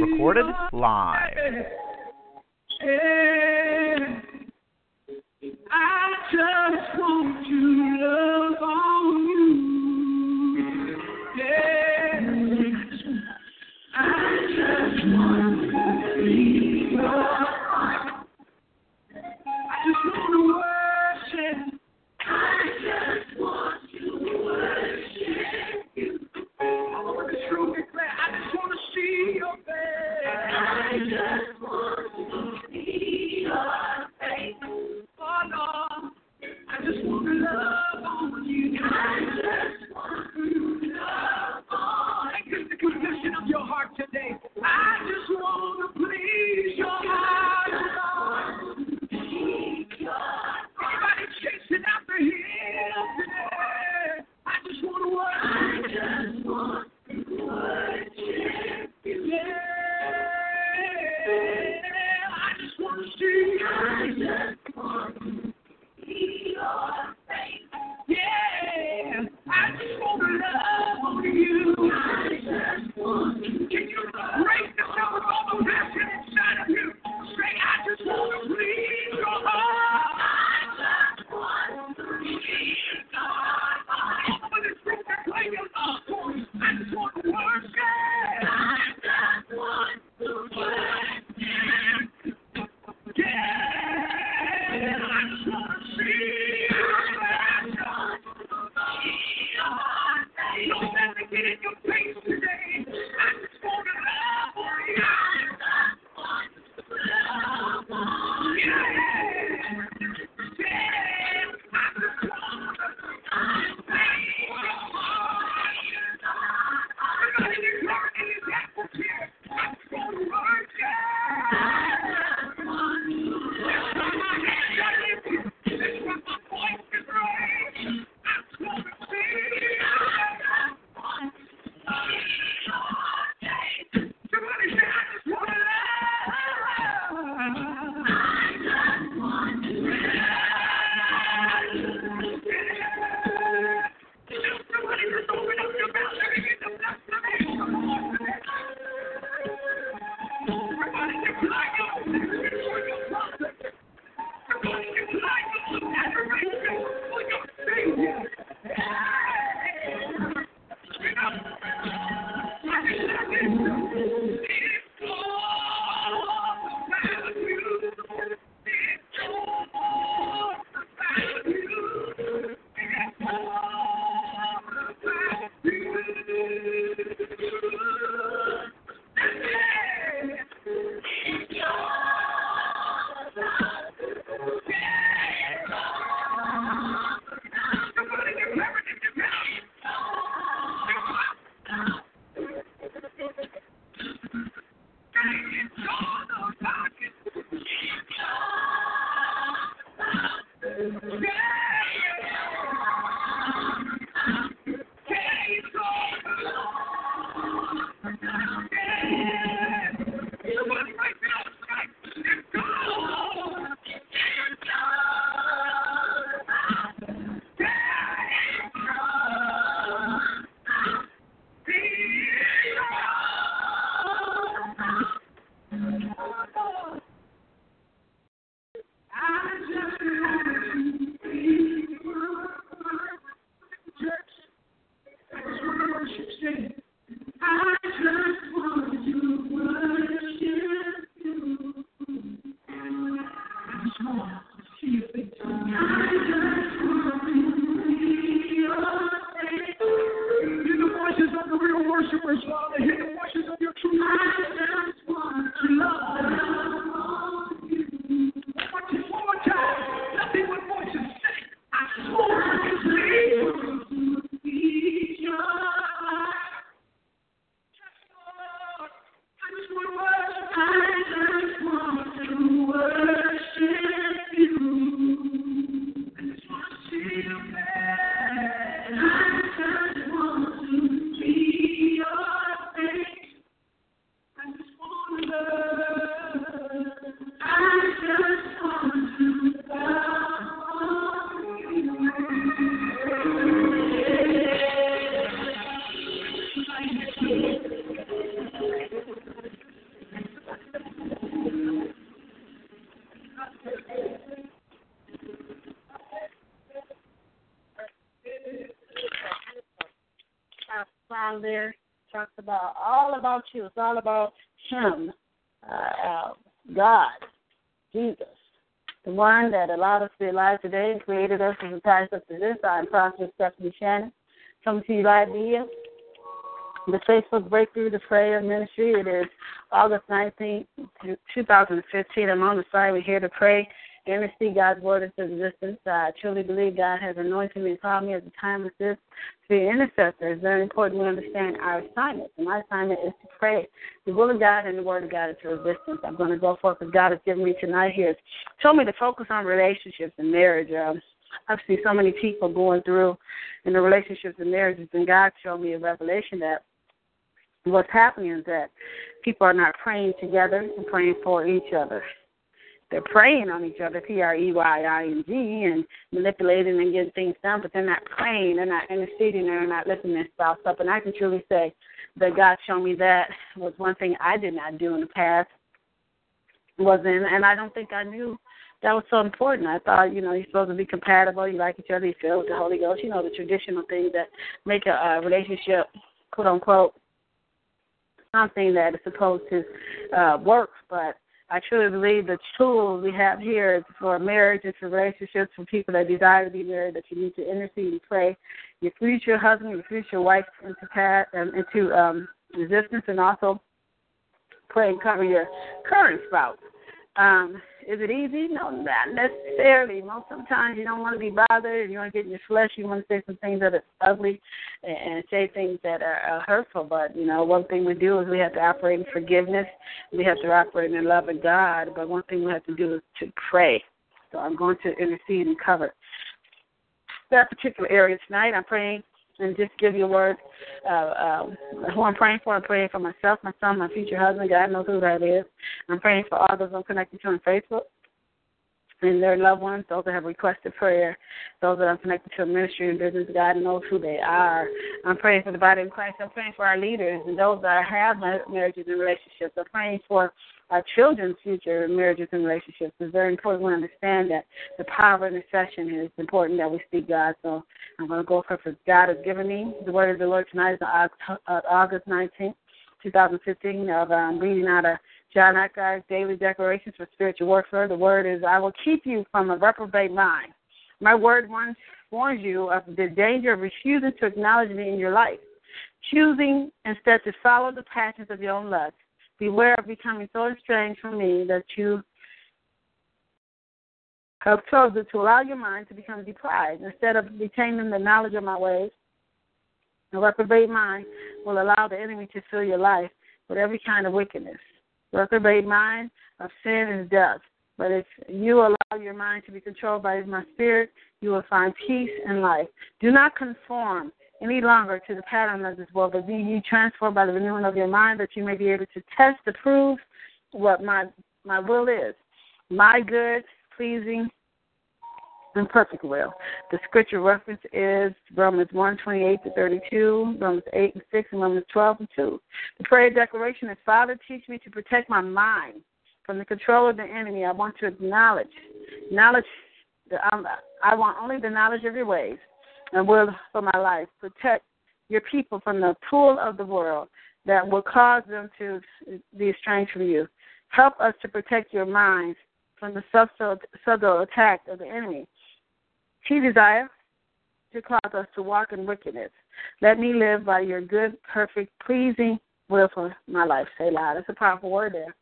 Recorded live. I just want to love I just want to see your face. I just want to. Oh love on you. I just want to love on the condition of your heart today. I just want song there talks about all about you. It's all about Him, uh, uh, God, Jesus, the one that allowed us to be alive today and created us and ties us to this. I'm Prophet Stephanie Shannon, coming to you live via the Facebook Breakthrough the Prayer Ministry. It is August 19th, 2015. I'm on the side. We're here to pray and receive God's word into existence. I truly believe God has anointed me and called me at the time of this to be an intercessor. It's very important we understand our assignment. And my assignment is to pray the will of God and the word of God into existence. I'm going to go forth as God has given me tonight here. Told me to focus on relationships and marriage. Um, I've seen so many people going through in the relationships and marriages, and God showed me a revelation that what's happening is that people are not praying together and praying for each other they're preying on each other, P R E Y I N G, and manipulating and getting things done, but they're not praying, they're not interceding, they're not lifting their spouse up. And I can truly say that God showed me that was one thing I did not do in the past. Was in, and I don't think I knew that was so important. I thought, you know, you're supposed to be compatible, you like each other, you feel with the Holy Ghost, you know, the traditional things that make a, a relationship, quote unquote, something that is supposed to uh, work. But I truly believe the tool we have here is for marriage and for relationships for people that desire to be married that you need to intercede and pray You freeze your husband, your wife into pat um, into um, resistance and also pray and cover your current spouse. Um, is it easy? No, not necessarily. Most sometimes you don't want to be bothered you want to get in your flesh. You want to say some things that are ugly and say things that are hurtful. But, you know, one thing we do is we have to operate in forgiveness. We have to operate in love of God. But one thing we have to do is to pray. So I'm going to intercede and cover that particular area tonight. I'm praying and just give you a word. Uh, uh, who I'm praying for, I'm praying for myself, my son, my future husband. God knows who that is. I'm praying for all those I'm connected to on Facebook and their loved ones, those that have requested prayer, those that are connected to ministry and business. God knows who they are. I'm praying for the body of Christ. I'm praying for our leaders and those that have marriages and relationships. I'm praying for our children's future marriages and relationships. It's very important we understand that the power of intercession is important that we speak God. So I'm going to go for God has given me. The word of the Lord tonight is August 19th, 2015, of um, reading out of John Eckhardt's Daily Declarations for Spiritual Warfare. The word is, I will keep you from a reprobate mind. My word warns, warns you of the danger of refusing to acknowledge me in your life, choosing instead to follow the passions of your own lust. Beware of becoming so estranged from me that you have chosen to allow your mind to become deprived. Instead of retaining the knowledge of my ways, a reprobate mind will allow the enemy to fill your life with every kind of wickedness. Reprobate mind of sin is death. But if you allow your mind to be controlled by my spirit, you will find peace and life. Do not conform any longer to the pattern of this world, but be ye transformed by the renewing of your mind that you may be able to test to prove what my my will is. My good, pleasing, and perfect will. The scripture reference is Romans 1 28 to 32, Romans 8 and 6, and Romans 12 and 2. The prayer declaration is Father, teach me to protect my mind from the control of the enemy. I want to acknowledge, knowledge, um, I want only the knowledge of your ways and will for my life. Protect your people from the tool of the world that will cause them to be estranged from you. Help us to protect your minds from the subtle, subtle attack of the enemy. He desires to cause us to walk in wickedness. Let me live by your good, perfect, pleasing will for my life. Say loud. That's a powerful word there.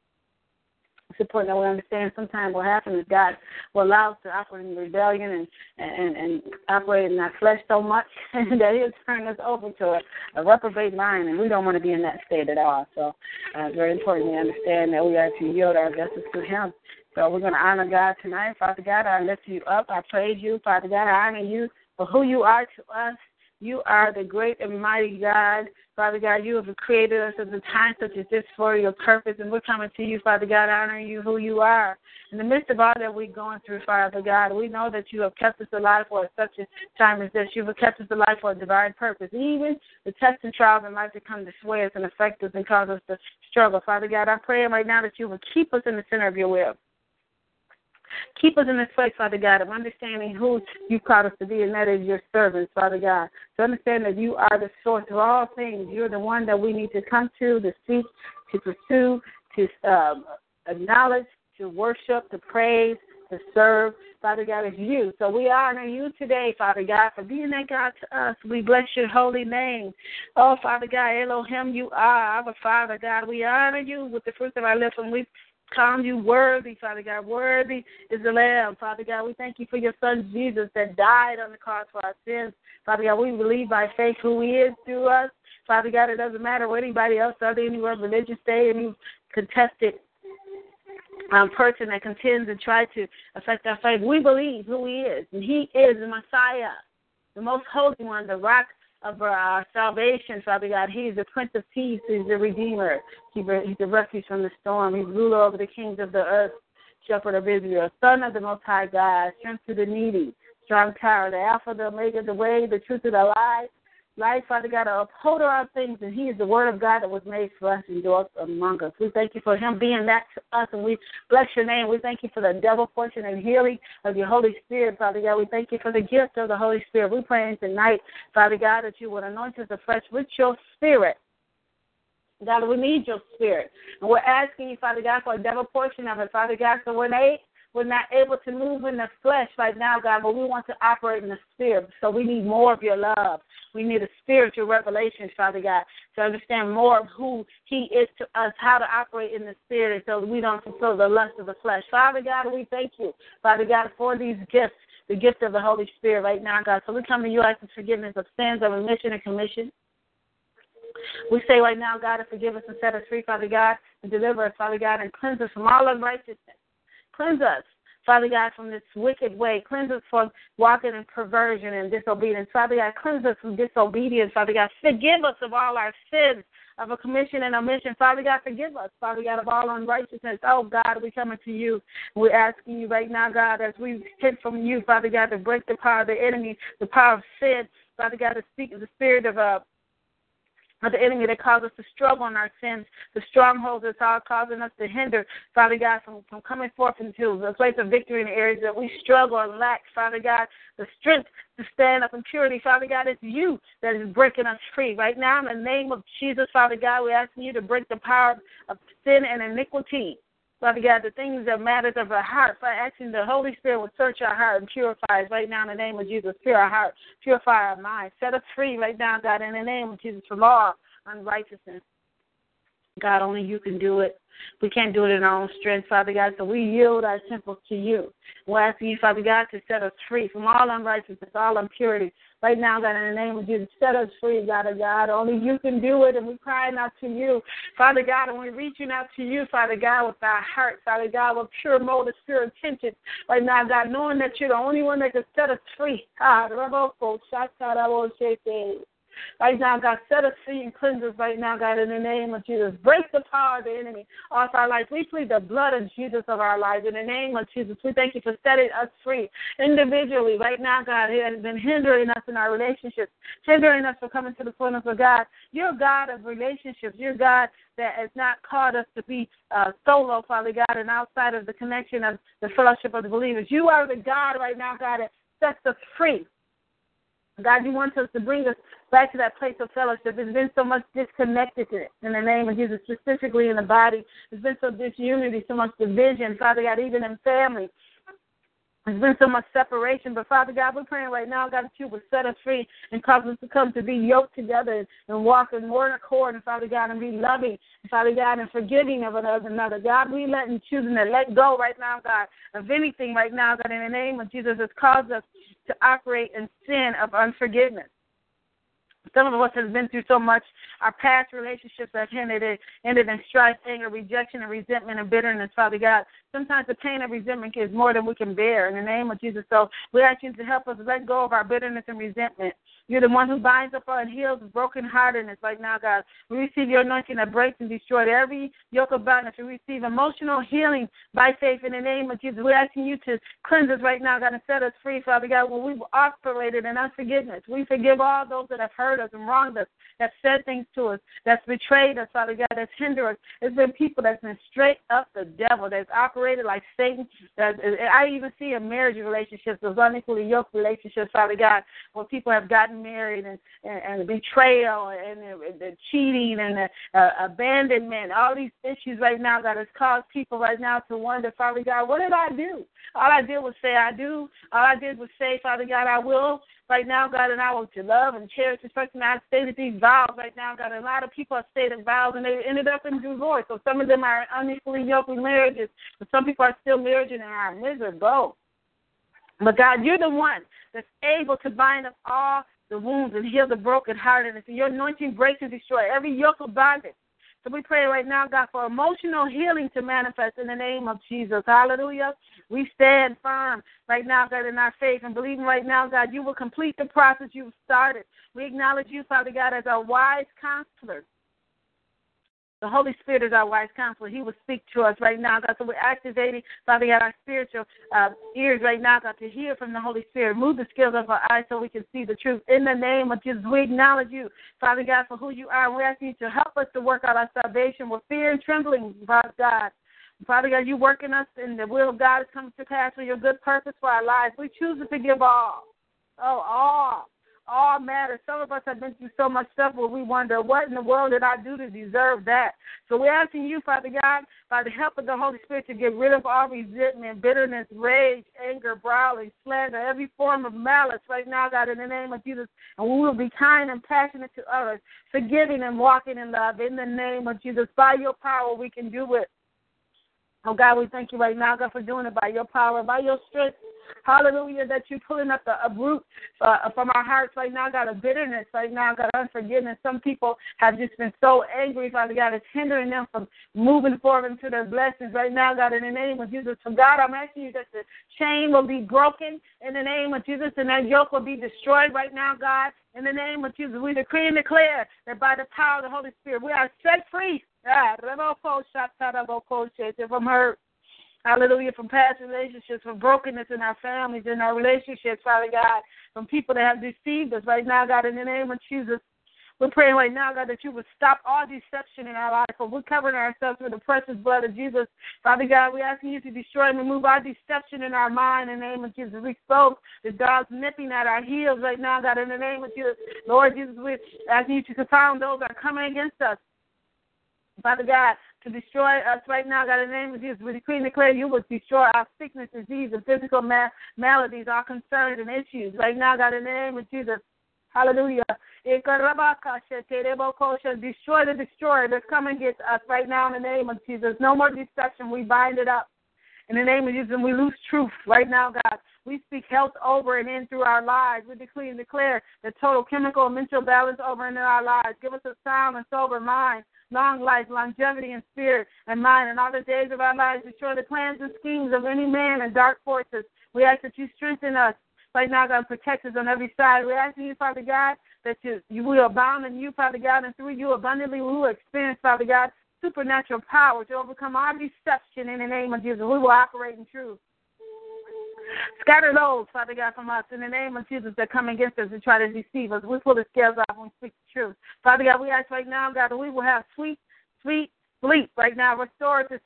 It's important that we understand sometimes what happens is God will allow us to operate in rebellion and, and, and operate in our flesh so much that He'll turn us over to a, a reprobate mind, and we don't want to be in that state at all. So uh, it's very important to understand that we are to yield our vessels to Him so we're going to honor God tonight. Father God, I lift you up. I praise you. Father God, I honor you for who you are to us. You are the great and mighty God. Father God, you have created us at a time such as this for your purpose, and we're coming to you, Father God, honoring you who you are. In the midst of all that we're going through, Father God, we know that you have kept us alive for such a time as this. You have kept us alive for a divine purpose. Even the tests and trials in life that come to sway us and affect us and cause us to struggle. Father God, I pray right now that you will keep us in the center of your will. Keep us in this place, Father God, of understanding who you called us to be, and that is your servants, Father God. To understand that you are the source of all things. You're the one that we need to come to, to seek, to pursue, to um, acknowledge, to worship, to praise, to serve. Father God, is you. So we honor you today, Father God, for being that God to us. We bless your holy name. Oh, Father God, Elohim, you are our Father God. We honor you with the fruits of our lips, and we Call you worthy, Father God. Worthy is the Lamb, Father God. We thank you for your Son Jesus that died on the cross for our sins. Father God, we believe by faith who He is through us. Father God, it doesn't matter what anybody else does, any religious day, any contested um, person that contends and try to affect our faith. We believe who He is, and He is the Messiah, the most holy one, the rock of our salvation, Father God. He is the Prince of Peace. He's the Redeemer. He's the refuge from the storm. He's ruler over the kings of the earth, shepherd of Israel, son of the Most High God, strength to the needy, strong tower, the Alpha, the Omega, the way, the truth, and the life life, Father God, to uphold of things, and He is the Word of God that was made for us and dwelt among us. We thank you for Him being that to us, and we bless your name. We thank you for the double portion and healing of your Holy Spirit, Father God. We thank you for the gift of the Holy Spirit. We pray tonight, Father God, that you would anoint us afresh with your Spirit. God, we need your spirit. And we're asking you, Father God, for a double portion of it, Father God, so when they we're not able to move in the flesh right now, God, but we want to operate in the spirit. So we need more of your love. We need a spiritual revelation, Father God, to understand more of who He is to us, how to operate in the spirit so we don't fulfill the lust of the flesh. Father God, we thank you, Father God, for these gifts, the gift of the Holy Spirit right now, God. So we come to you asking forgiveness of sins of omission and commission. We say right now, God, to forgive us and set us free, Father God, and deliver us, Father God, and cleanse us from all unrighteousness. Cleanse us, Father God, from this wicked way. Cleanse us from walking in perversion and disobedience. Father God, cleanse us from disobedience. Father God, forgive us of all our sins of a commission and omission. Father God, forgive us, Father God, of all unrighteousness. Oh God, we coming to you. We're asking you right now, God, as we hit from you, Father God, to break the power of the enemy, the power of sin. Father God, to speak the spirit of uh, of the enemy that causes us to struggle in our sins, the strongholds that's all causing us to hinder, Father God, from, from coming forth into a place of victory in the areas that we struggle and lack, Father God, the strength to stand up in purity, Father God, it's you that is breaking us free. Right now, in the name of Jesus, Father God, we're asking you to break the power of sin and iniquity. Father God, the things that matter of our heart, by asking the Holy Spirit will search our heart and purify us right now in the name of Jesus. Pure our heart, purify our mind, set us free right now, God, in the name of Jesus from all unrighteousness. God, only you can do it. We can't do it in our own strength, Father God, so we yield our temples to you. We're asking you, Father God, to set us free from all unrighteousness, all impurity. Right now, God, in the name of Jesus, set us free, God, of God. Only you can do it, and we're crying out to you, Father God, and we're reaching out to you, Father God, with our heart, Father God, with pure motives, pure intentions. Right now, God, knowing that you're the only one that can set us free. Ah, Right now, God, set us free and cleanse us right now, God, in the name of Jesus. Break the power of the enemy off our life. We plead the blood of Jesus of our lives. In the name of Jesus, we thank you for setting us free individually. Right now, God, it has been hindering us in our relationships, hindering us from coming to the fullness of God. You're God of relationships. You're God that has not called us to be uh, solo, Father God, and outside of the connection of the fellowship of the believers. You are the God right now, God, that sets us free. God, you want us to bring us back to that place of fellowship. There's been so much disconnected in the name of Jesus, specifically in the body. There's been so disunity, so much division, Father God, even in family. There's been so much separation, but Father God, we're praying right now, God, that you would set us free and cause us to come to be yoked together and walk in one accord, and Father God, and be loving, and Father God, and forgiving of another. God, we letting choosing to let go right now, God, of anything right now, God, in the name of Jesus, has caused us to operate in sin of unforgiveness. Some of us have been through so much. Our past relationships have ended, ended in strife, anger, rejection, and resentment and bitterness, Father God. Sometimes the pain of resentment is more than we can bear in the name of Jesus. So we ask you to help us let go of our bitterness and resentment. You're the one who binds up and heals brokenheartedness right now, God. We receive your anointing that breaks and destroys every yoke of bondage. We receive emotional healing by faith in the name of Jesus. We're asking you to cleanse us right now, God, and set us free, Father God. When we've operated in unforgiveness, we forgive all those that have hurt us and wronged us, that said things to us, that's betrayed us, Father God, that's hindered us. It's been people that's been straight up the devil, that's operated like Satan. That, I even see in marriage relationships, those unequally yoked relationships, Father God, where people have gotten married and, and, and betrayal and, and the cheating and the uh, abandonment, all these issues right now that has caused people right now to wonder, Father God, what did I do? All I did was say I do. All I did was say, Father God, I will right now, God, and I want to love and cherish this person. I stated these vows right now, God. A lot of people have stated vows and they ended up in divorce. So some of them are unequally yoked marriages, but some people are still married and are miserable. But God, you're the one that's able to bind up all the wounds and heal the broken hearted. And your anointing breaks and destroys every yoke of bondage. So we pray right now, God, for emotional healing to manifest in the name of Jesus. Hallelujah. We stand firm right now, God, in our faith and believing right now, God, you will complete the process you've started. We acknowledge you, Father God, as our wise counselor. The Holy Spirit is our wise counselor. He will speak to us right now, God. So we're activating, Father God, our spiritual uh, ears right now, God, to hear from the Holy Spirit. Move the scales of our eyes so we can see the truth. In the name of Jesus, we acknowledge you, Father God, for who you are. We ask you to help us to work out our salvation with fear and trembling, Father God. Father God, you work in us, and the will of God is coming to pass for your good purpose for our lives. We choose to forgive all. Oh, all all matters. Some of us have been through so much stuff where we wonder, what in the world did I do to deserve that? So we're asking you, Father God, by the help of the Holy Spirit, to get rid of all resentment, bitterness, rage, anger, brawling, slander, every form of malice right now, God, in the name of Jesus. And we will be kind and passionate to others, forgiving and walking in love. In the name of Jesus, by your power, we can do it. Oh God, we thank you right now, God, for doing it by your power, by your strength. Hallelujah, that you're pulling up the root uh, from our hearts right now, God, of bitterness right now, God, unforgiveness. Some people have just been so angry, Father God, it's hindering them from moving forward into their blessings right now, God, in the name of Jesus. So, God, I'm asking you that the chain will be broken in the name of Jesus and that yoke will be destroyed right now, God. In the name of Jesus, we decree and declare that by the power of the Holy Spirit, we are set free ah, from hurt Hallelujah. From past relationships, from brokenness in our families, in our relationships, Father God, from people that have deceived us right now, God, in the name of Jesus. We're praying right now, God, that you would stop all deception in our life. For we're covering ourselves with the precious blood of Jesus. Father God, we're asking you to destroy and remove all deception in our mind in the name of Jesus. We spoke the dogs nipping at our heels right now, God, in the name of Jesus. Lord Jesus, we're asking you to confound those that are coming against us. Father God, to destroy us right now, God, in the name of Jesus. We decree and declare you will destroy our sickness, disease, and physical ma- maladies, our concerns and issues. Right now, God, in the name of Jesus. Hallelujah. Destroy the destroyer that's coming against us right now in the name of Jesus. No more deception. We bind it up. In the name of Jesus, and we lose truth right now, God. We speak health over and in through our lives. We decree and declare the total chemical and mental balance over and in our lives. Give us a sound and sober mind long life, longevity in spirit and mind, and all the days of our lives. Destroy the plans and schemes of any man and dark forces. We ask that you strengthen us right now, God, protect us on every side. We ask you, Father God, that you, you will abound in you, Father God, and through you abundantly we will experience, Father God, supernatural power to overcome our deception in the name of Jesus. We will operate in truth. Scatter those, Father God, from us in the name of Jesus that come against us and try to deceive us. We pull the scales off and speak the truth. Father God, we ask right now, God, that we will have sweet, sweet sleep right now, restorative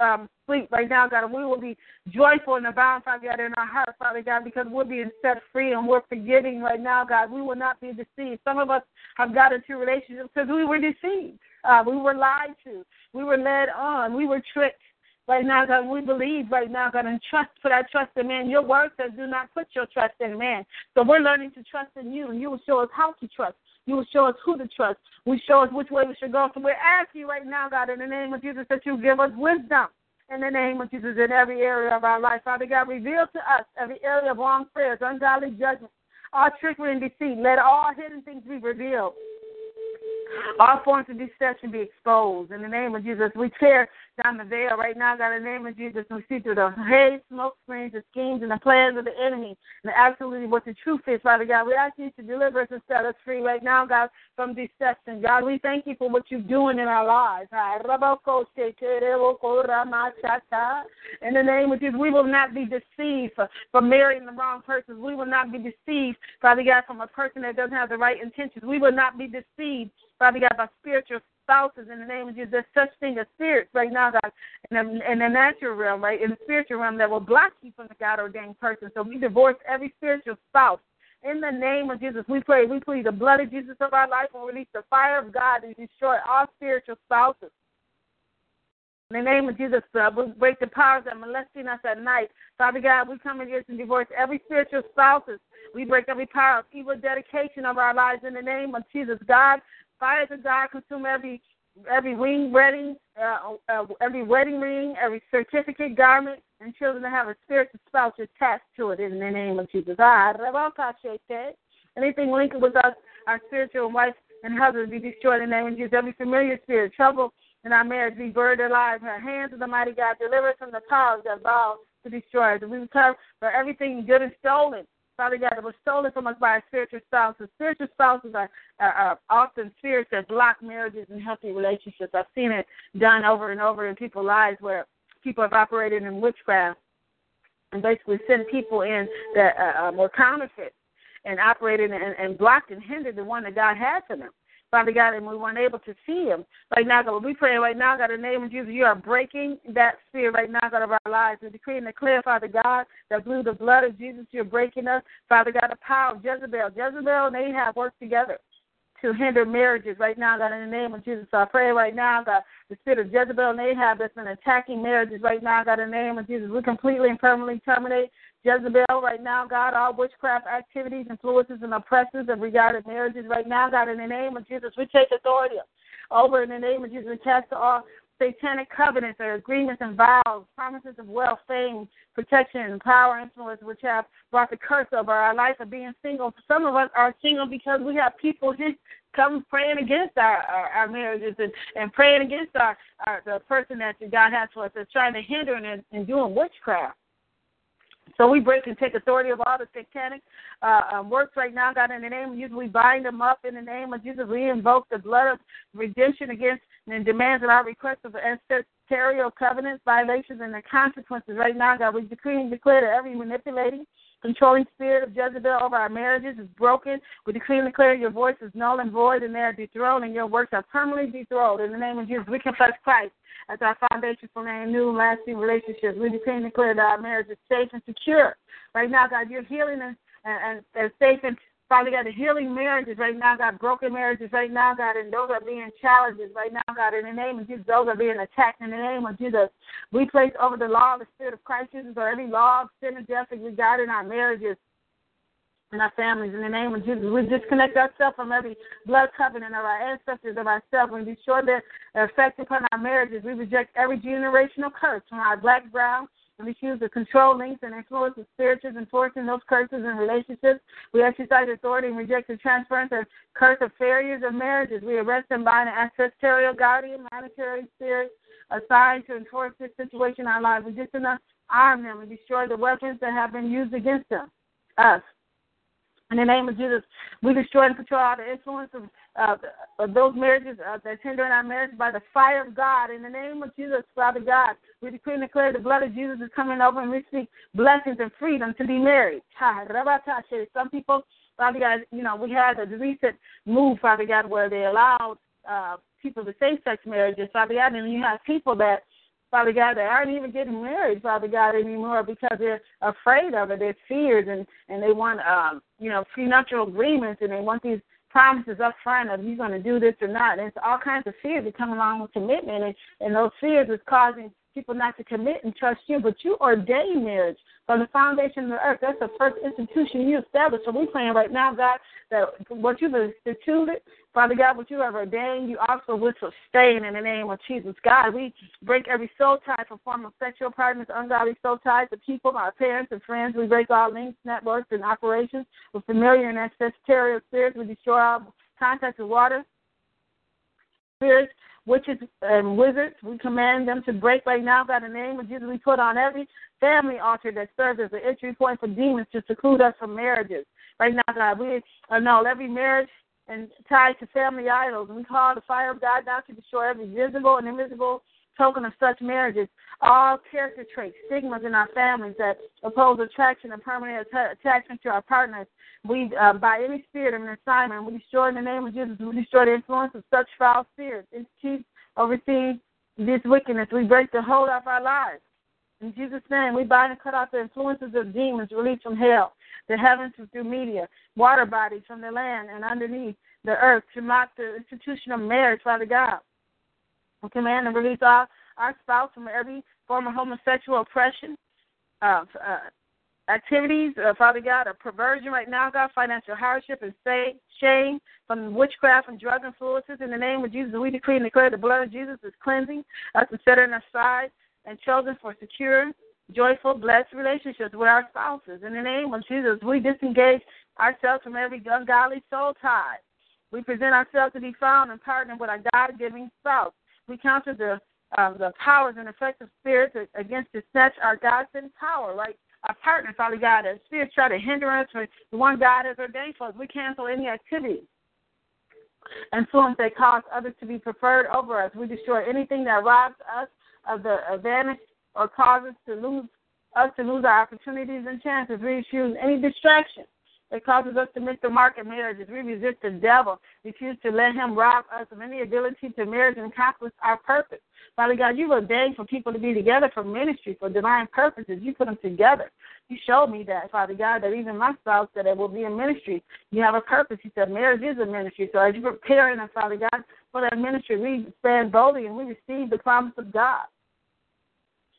um, sleep right now, God, and we will be joyful and abound, Father God, in our heart, Father God, because we're being set free and we're forgetting right now, God. We will not be deceived. Some of us have got into relationships because we were deceived. Uh, we were lied to. We were led on. We were tricked. Right now, God, we believe right now, God, and trust for that trust in man. Your word says do not put your trust in man. So we're learning to trust in you, and you will show us how to trust. You will show us who to trust. We show us which way we should go. So we're asking you right now, God, in the name of Jesus, that you give us wisdom in the name of Jesus in every area of our life. Father God, reveal to us every area of wrong prayers, ungodly judgment, all trickery and deceit. Let all hidden things be revealed. All forms of deception be exposed. In the name of Jesus, we tear down the veil right now, God, in the name of Jesus. We see through the haze, smoke screens, the schemes, and the plans of the enemy, and absolutely what the truth is, Father God. We ask you to deliver us and set us free right now, God, from deception. God, we thank you for what you're doing in our lives. In the name of Jesus, we will not be deceived from marrying the wrong person. We will not be deceived, Father God, from a person that doesn't have the right intentions. We will not be deceived Father God, by spiritual spouses in the name of Jesus. There's such thing as spirits right now, God, in the, in the natural realm, right, in the spiritual realm that will block you from the God ordained person. So we divorce every spiritual spouse. In the name of Jesus, we pray, we plead the blood of Jesus of our life and release the fire of God to destroy all spiritual spouses. In the name of Jesus, uh, we break the powers that molesting us at night. Father God, we come against and divorce every spiritual spouses. We break every power of evil dedication of our lives in the name of Jesus. God, Fire to God consume every every ring wedding, uh, uh, every wedding ring, every certificate, garment, and children that have a spirit spiritual spouse attached to it in the name of Jesus. Ah, Anything linked with us, our spiritual wife and husband, be destroyed in the name of Jesus. Every familiar spirit, trouble in our marriage, be buried alive. In the hands of the mighty God, deliver us from the powers that vow to destroy us. We recover for everything good and stolen Father God, that was stolen from us by our spiritual spouses. Spiritual spouses are, are, are often spirits that block marriages and healthy relationships. I've seen it done over and over in people's lives where people have operated in witchcraft and basically sent people in that uh, um, were counterfeit and operated and, and blocked and hindered the one that God had for them. Father God, and we weren't able to see him. Right now, God, we pray right now, God, in the name of Jesus, you are breaking that spirit right now, God, of our lives. We decree and declare, Father God, that through the blood of Jesus, you're breaking us. Father God, the power of Jezebel. Jezebel and Ahab worked together to hinder marriages right now, God, in the name of Jesus. So I pray right now, God, the spirit of Jezebel and Ahab that's been attacking marriages right now, God, in the name of Jesus, we completely and permanently terminate Jezebel right now, God, all witchcraft activities, influences, and oppressors of regarded marriages right now, God, in the name of Jesus, we take authority over in the name of Jesus and cast all satanic covenants or agreements and vows, promises of wealth, fame, protection, power, influence, which have brought the curse over our life of being single. Some of us are single because we have people just come praying against our, our, our marriages and, and praying against our, our the person that God has for us that's trying to hinder and, and doing witchcraft. So we break and take authority of all the satanic uh, um, works right now, God, in the name. We bind them up in the name of Jesus. We invoke the blood of redemption against the demands and our requests of the ancestral covenants, violations, and the consequences right now, God. We decree and declare that every manipulating, controlling spirit of Jezebel over our marriages is broken. We decree and declare your voice is null and void, and they are dethroned, and your works are permanently dethroned. In the name of Jesus, we confess Christ as our foundation for any new lasting relationships. We decree and declare that our marriage is safe and secure. Right now, God, you're healing and, and, and safe and Father God, healing marriages right now, God, broken marriages right now, God, and those are being challenges right now, God, in the name of Jesus, those are being attacked in the name of Jesus. We place over the law of the Spirit of Christ Jesus or every law of sin and death that we got in our marriages and our families. In the name of Jesus, we disconnect ourselves from every blood covenant of our ancestors, of ourselves, and sure that effect upon our marriages. We reject every generational curse from our black, brown, and refuse to control links and influence of spirituals enforcing those curses in relationships. We exercise authority and reject the transference of curse of failures of marriages. We arrest and bind an ancestral guardian, monetary spirit assigned to enforce this situation in our lives. We just arm them and destroy the weapons that have been used against them, us. In the name of Jesus, we destroy and control all the influence of, uh, those marriages uh, that's hindering our marriage by the fire of God. In the name of Jesus, Father God, we decree and declare the blood of Jesus is coming over and we speak blessings and freedom to be married. Some people, Father God, you know, we had a recent move, Father God, where they allowed uh, people to same sex marriages, Father God, and you have people that Father God, they aren't even getting married, Father God, anymore because they're afraid of it. There's fears and and they want um, you know, prenuptial agreements and they want these promises up front of you're going to do this or not. And it's all kinds of fears that come along with commitment, and and those fears is causing people not to commit and trust you. But you ordain marriage. From the foundation of the earth. That's the first institution you established. So we're praying right now, God, that what you've instituted, Father God, what you have ordained, you also will sustain in the name of Jesus. God, we break every soul tie for form of sexual partners, ungodly soul ties to people, our parents and friends. We break all links, networks, and operations with familiar and ancestral spirits. We destroy all contact with water, spirits, witches um, and wizards. We command them to break right now, in the name of Jesus. We put on every family altar that serves as an entry point for demons to seclude us from marriages. Right now, God, we annul every marriage and tied to family idols. And we call the fire of God down to destroy every visible and invisible token of such marriages. All character traits, stigmas in our families that oppose attraction and permanent attachment to our partners. We, uh, by any spirit of an assignment, we destroy in the name of Jesus. We destroy the influence of such foul spirits. It's chief overseeing this wickedness. We break the hold off our lives. In Jesus' name, we bind and cut off the influences of demons released from hell, the heavens through media, water bodies from the land and underneath the earth to mock the institution of marriage, Father God. We command and release all our spouse from every form of homosexual oppression, uh, uh, activities, uh, Father God, of perversion right now, God, financial hardship and say, shame from witchcraft and drug influences. In the name of Jesus, we decree and declare the blood of Jesus is cleansing us and setting us aside and chosen for secure, joyful, blessed relationships with our spouses. In the name of Jesus, we disengage ourselves from every ungodly soul tie. We present ourselves to be found and partner with our God giving spouse. We counter the um, the powers and effects of spirits against to snatch our God sent power, right? Our partner, Father God, as spirits try to hinder us from the one God has ordained for us. We cancel any activity and influence that cause others to be preferred over us. We destroy anything that robs us of the advantage or causes to lose us to lose our opportunities and chances. We refuse any distraction that causes us to miss the mark in marriages. We resist the devil, refuse to let him rob us of any ability to marriage and accomplish our purpose. Father God, you ordained for people to be together for ministry, for divine purposes. You put them together. You showed me that, Father God, that even my spouse, that it will be a ministry. You have a purpose. You said marriage is a ministry. So as you're preparing us, Father God, for that ministry, we stand boldly and we receive the promise of God.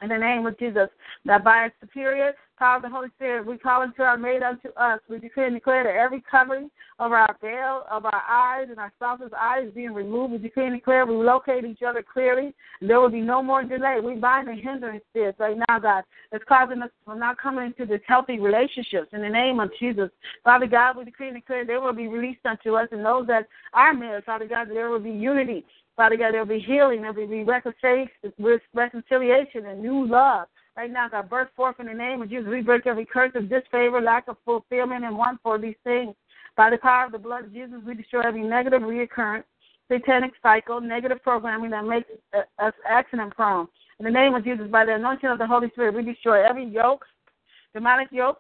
In the name of Jesus, that by our superior power of the Holy Spirit, we call into our made unto us. We declare and declare that every covering of our veil, of our eyes, and our spouse's eyes being removed. We declare and declare we locate each other clearly. There will be no more delay. We bind the hindrance right now, God, that's causing us from not coming into this healthy relationships. In the name of Jesus, Father God, we declare and declare there will be released unto us, and those that are married, Father God, there will be unity Father God, there'll be healing, there'll be reconciliation, and new love. Right now, God, birth forth in the name of Jesus. We break every curse of disfavor, lack of fulfillment, and want for these things. By the power of the blood of Jesus, we destroy every negative reoccurrence, satanic cycle, negative programming that makes uh, us accident prone. In the name of Jesus, by the anointing of the Holy Spirit, we destroy every yoke, demonic yoke,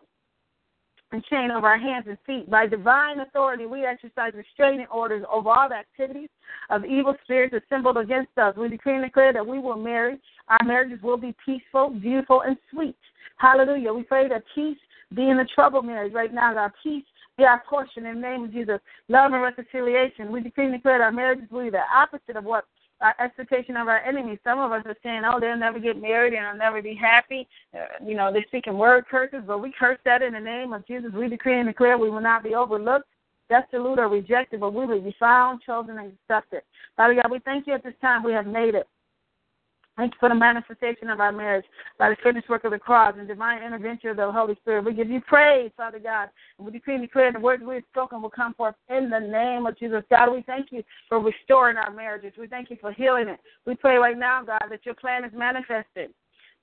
and chain over our hands and feet. By divine authority, we exercise restraining orders over all the activities of evil spirits assembled against us. We decree and declare that we will marry. Our marriages will be peaceful, beautiful, and sweet. Hallelujah. We pray that peace be in the troubled marriage right now. That Our peace be our portion in the name of Jesus. Love and reconciliation. We decree and declare that our marriages will be the opposite of what our expectation of our enemies. Some of us are saying, "Oh, they'll never get married and they'll never be happy." Uh, you know, they're speaking word curses, but we curse that in the name of Jesus. We decree and declare we will not be overlooked, destitute, or rejected, but we will be found, chosen, and accepted. Father God, we thank you at this time we have made it. Thank you for the manifestation of our marriage by the finished work of the cross and divine intervention of the Holy Spirit. We give you praise, Father God. And we decree and declare the words we have spoken will come forth in the name of Jesus. God, we thank you for restoring our marriages. We thank you for healing it. We pray right now, God, that your plan is manifested.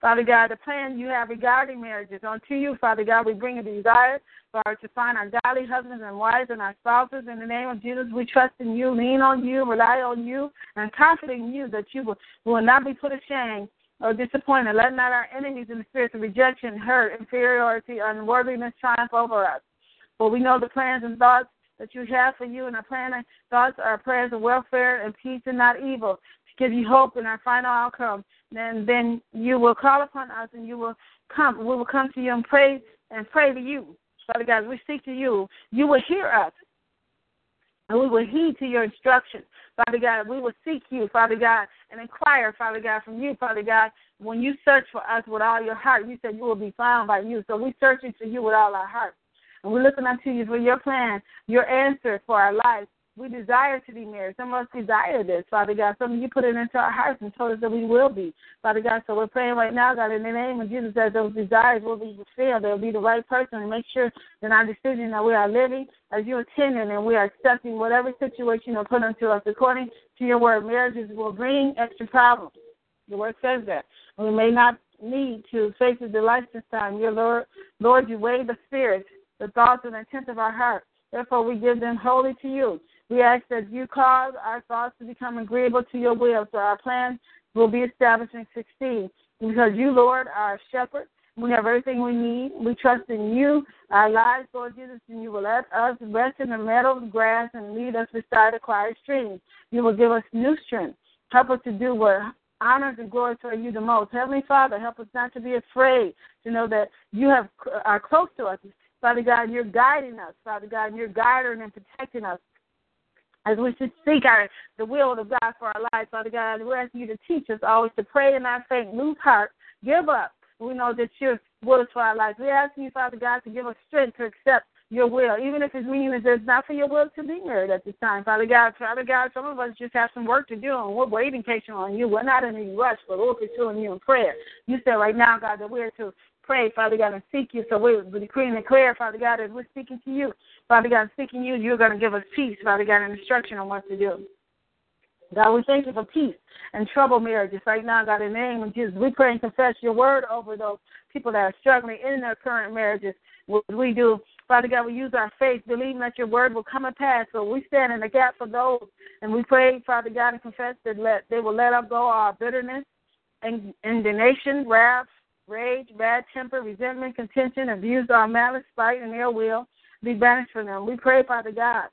Father God, the plan you have regarding marriages unto you, Father God, we bring a desire for to find our godly husbands and wives and our spouses. In the name of Jesus, we trust in you, lean on you, rely on you, and confident in you that you will, will not be put ashamed or disappointed. Let not our enemies in the spirit of rejection, hurt, inferiority, unworthiness triumph over us. For we know the plans and thoughts that you have for you, and our plan and thoughts are prayers of welfare and peace and not evil, to give you hope in our final outcome and then you will call upon us and you will come. We will come to you and pray and pray to you. Father God, we seek to you. You will hear us. And we will heed to your instructions. Father God, we will seek you, Father God, and inquire, Father God, from you, Father God, when you search for us with all your heart, you said you will be found by you. So we're searching for you with all our heart. And we're looking unto you for your plan, your answer for our lives. We desire to be married. Some of us desire this, Father God. Some of you put it into our hearts and told us that we will be, Father God. So we're praying right now, God, in the name of Jesus, that those desires will be fulfilled. They'll be the right person and make sure that our decision that we are living as you intended and we are accepting whatever situation you put unto us according to your word. Marriages will bring extra problems. The word says that. We may not need to face the delights this time. Your Lord, Lord, you weigh the spirits, the thoughts and intent of our heart. Therefore, we give them wholly to you. We ask that you cause our thoughts to become agreeable to your will, so our plans will be established and succeed. Because you, Lord, are our shepherd. We have everything we need. We trust in you, our lives, Lord Jesus, and you will let us rest in the meadows, grass, and lead us beside the quiet stream. You will give us new strength. Help us to do what honors and glory glorify you the most. Heavenly Father, help us not to be afraid to know that you have are close to us. Father God, you're guiding us, Father God, you're guiding and protecting us. As we should seek our the will of God for our lives, Father God, we're asking you to teach us always to pray in our faith, lose heart, give up. We know that your will is for our lives. We're asking you, Father God, to give us strength to accept your will, even if it's meaning that it's not for your will to be married at this time. Father God, Father God, some of us just have some work to do, and we're waiting patiently on you. We're not in any rush, but we're pursuing you in prayer. You said right now, God, that we're to pray, Father God, and seek you. So we're decreeing and declare, Father God, as we're speaking to you, Father God, seeking you, you're going to give us peace, Father God, and instruction on what to do. God, we thank you for peace and trouble marriages right now, God, in the name of Jesus. We pray and confess your word over those people that are struggling in their current marriages. What We do Father God, we use our faith, believing that your word will come and pass. So we stand in the gap for those. And we pray, Father God, and confess that let, they will let up go our bitterness, and indignation, wrath, rage, bad temper, resentment, contention, abuse, our malice, spite, and ill will be banished from them. We pray, Father God,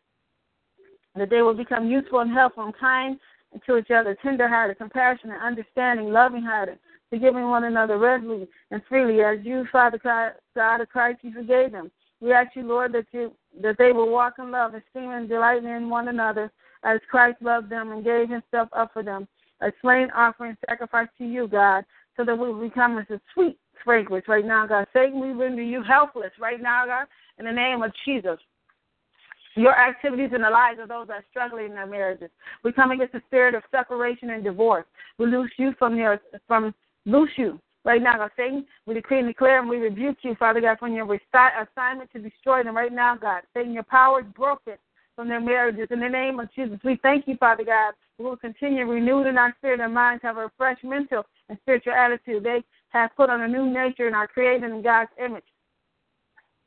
that they will become useful and helpful and kind to each other, tender-hearted, compassionate, understanding, loving-hearted, forgiving one another readily and freely, as you, Father God of Christ, you forgave them. We ask you, Lord, that you that they will walk in love, esteem and delight in one another, as Christ loved them and gave himself up for them, a slain offering sacrifice to you, God, so that we become as a sweet fragrance right now, God. Satan, we render you helpless right now, God, in the name of Jesus. Your activities in the lives of those that are struggling in their marriages. We come against the spirit of separation and divorce. We loose you from your from loose you Right now, God, Satan, we decree and declare and we rebuke you, Father God, from your assignment to destroy them right now, God. Satan, your power is broken from their marriages. In the name of Jesus, we thank you, Father God. We will continue renewed in our spirit and minds, have a fresh mental and spiritual attitude. They have put on a new nature and are created in God's image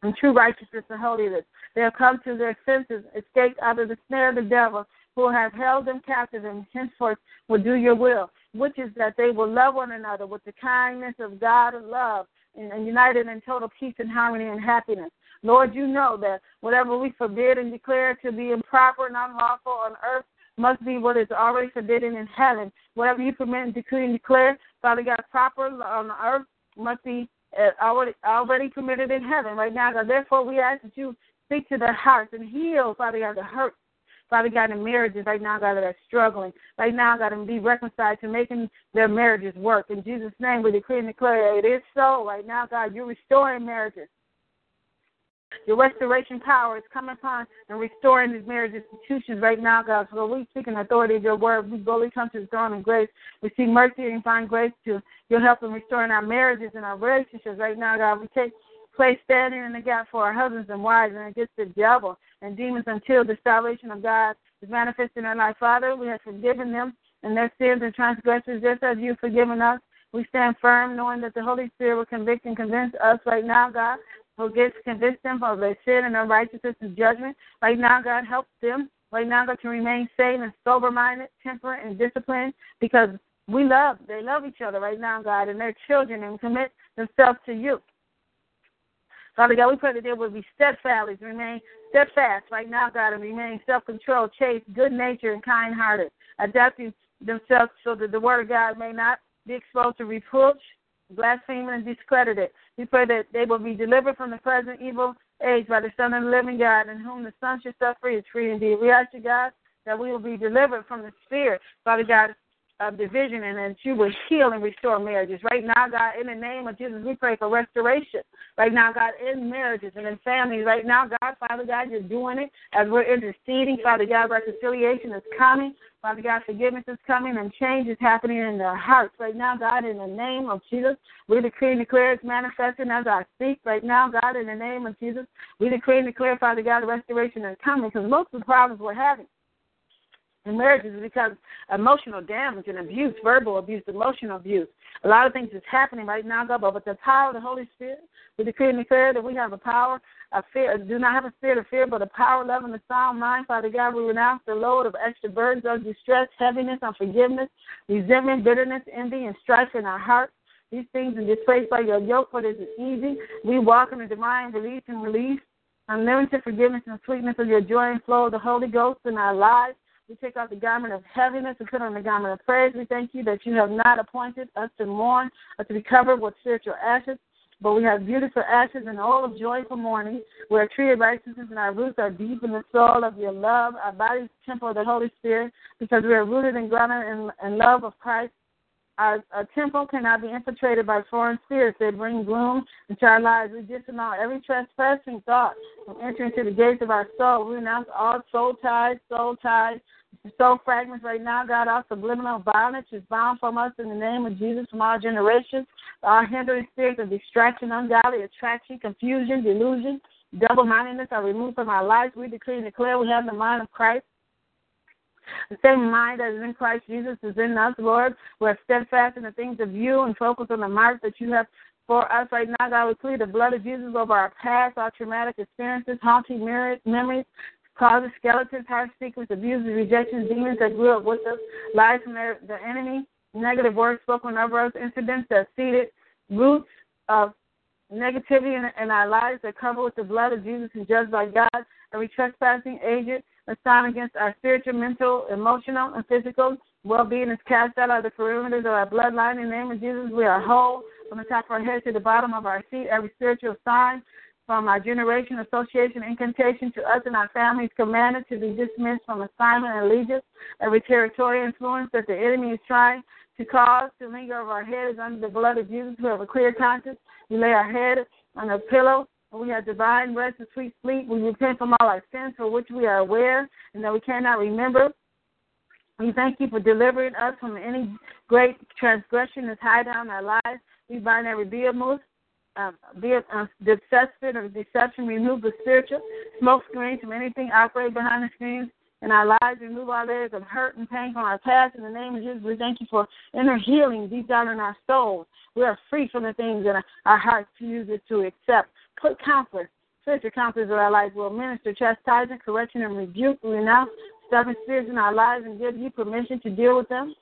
and true righteousness and holiness. They have come to their senses, escaped out of the snare of the devil, who have held them captive and henceforth will do your will which is that they will love one another with the kindness of God and love and, and united in total peace and harmony and happiness. Lord, you know that whatever we forbid and declare to be improper and unlawful on earth must be what is already forbidden in heaven. Whatever you permit and decree and declare, Father God, proper on earth must be uh, already already permitted in heaven right now, God. Therefore, we ask that you speak to their hearts and heal, Father God, the hurt Father God, in marriages right now, God, that are struggling. Right now, God, and be reconciled to making their marriages work. In Jesus' name, we decree and declare it is so. Right now, God, you're restoring marriages. Your restoration power is coming upon and restoring these marriage institutions right now, God. So we seek an authority of your word. We boldly come to the throne of grace. We seek mercy and find grace to your help in restoring our marriages and our relationships right now, God. We take place standing in the gap for our husbands and wives and against the devil and demons until the salvation of God is manifested in our life. Father, we have forgiven them and their sins and transgressions just as you've forgiven us. We stand firm knowing that the Holy Spirit will convict and convince us right now, God. Forgive, convict them of their sin and unrighteousness and judgment. Right now, God, help them right now, God, to remain sane and sober minded, temperate, and disciplined because we love, they love each other right now, God, and their children and commit themselves to you. Father God, we pray that they will be steadfast, remain steadfast right now, God, and remain self controlled, chaste, good natured, and kind hearted, adapting themselves so that the word of God may not be exposed to reproach, blasphemy, and discredited. We pray that they will be delivered from the present evil age by the Son of the living God, in whom the Son set free is free indeed. We ask you, God, that we will be delivered from the spirit, Father God, of division and that you will heal and restore marriages. Right now, God, in the name of Jesus, we pray for restoration. Right now, God, in marriages and in families. Right now, God, Father God, you're doing it as we're interceding. Father God, reconciliation is coming. Father God, forgiveness is coming and change is happening in their hearts. Right now, God, in the name of Jesus, we decree and declare it's manifesting as I speak. Right now, God, in the name of Jesus, we decree and declare, Father God, restoration is coming because most of the problems we're having in marriages is because emotional damage and abuse, verbal abuse, emotional abuse. A lot of things is happening right now, God, but with the power of the Holy Spirit, we decree and declare that we have a power of fear, do not have a spirit of fear, but a power, love, and a sound mind. Father God, we renounce the load of extra burdens of distress, heaviness, unforgiveness, resentment, bitterness, envy, and strife in our hearts. These things are displaced by your yoke, for it is easy. We walk in the divine release and release, unlimited forgiveness and sweetness of your joy and flow of the Holy Ghost in our lives. We take off the garment of heaviness and put on the garment of praise. We thank you that you have not appointed us to mourn or to be covered with spiritual ashes, but we have beautiful ashes and all of joy for mourning. We are tree of righteousness and our roots are deep in the soul of your love. Our bodies temple of the Holy Spirit because we are rooted and grounded in, in love of Christ. Our, temple cannot be infiltrated by foreign spirits. They bring gloom into our lives. We disavow every trespassing thought from entering into the gates of our soul. We renounce all soul ties, soul ties, soul fragments right now. God, our subliminal violence is bound from us in the name of Jesus from our generations. Our hindering spirits of distraction, ungodly attraction, confusion, delusion, double mindedness are removed from our lives. We decree and declare we have the mind of Christ. The same mind that is in Christ Jesus is in us, Lord. We're steadfast in the things of you and focus on the mark that you have for us right now. God, we plead the blood of Jesus over our past, our traumatic experiences, haunting memories, causes, skeletons, heart secrets, abuses, rejections, demons that grew up with us, lies from the enemy, negative words spoken over us, incidents that seeded roots of negativity in, in our lives that cover with the blood of Jesus and judged by God, every trespassing agent assigned against our spiritual, mental, emotional, and physical well being is cast out of the perimeters of our bloodline. In the name of Jesus, we are whole from the top of our head to the bottom of our feet. Every spiritual sign from our generation, association, incantation to us and our families commanded to be dismissed from assignment and allegiance. Every territorial influence that the enemy is trying to cause to linger over our head is under the blood of Jesus. We have a clear conscience. We lay our head on a pillow we have divine rest and sweet sleep. We repent from all our sins for which we are aware and that we cannot remember. We thank you for delivering us from any great transgression that's high down our lives. We bind every Beelzebub, um, be uh, deception or deception. Remove the spiritual smoke screens from anything operating behind the screens in our lives. Remove all layers of hurt and pain from our past. In the name of Jesus, we thank you for inner healing deep down in our souls. We are free from the things that our hearts choose to accept put counselors, spiritual counselors in our lives will minister chastisement, correction, and rebuke. We renounce stubborn spirits in our lives and give you permission to deal with them.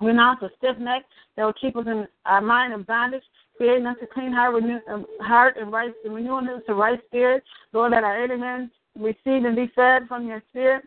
We renounce a stiff neck that will keep us in our mind in bondage, creating us a clean heart, renew, um, heart and right, renewing us a right spirit. Lord, let our enemies receive and be fed from your spirit.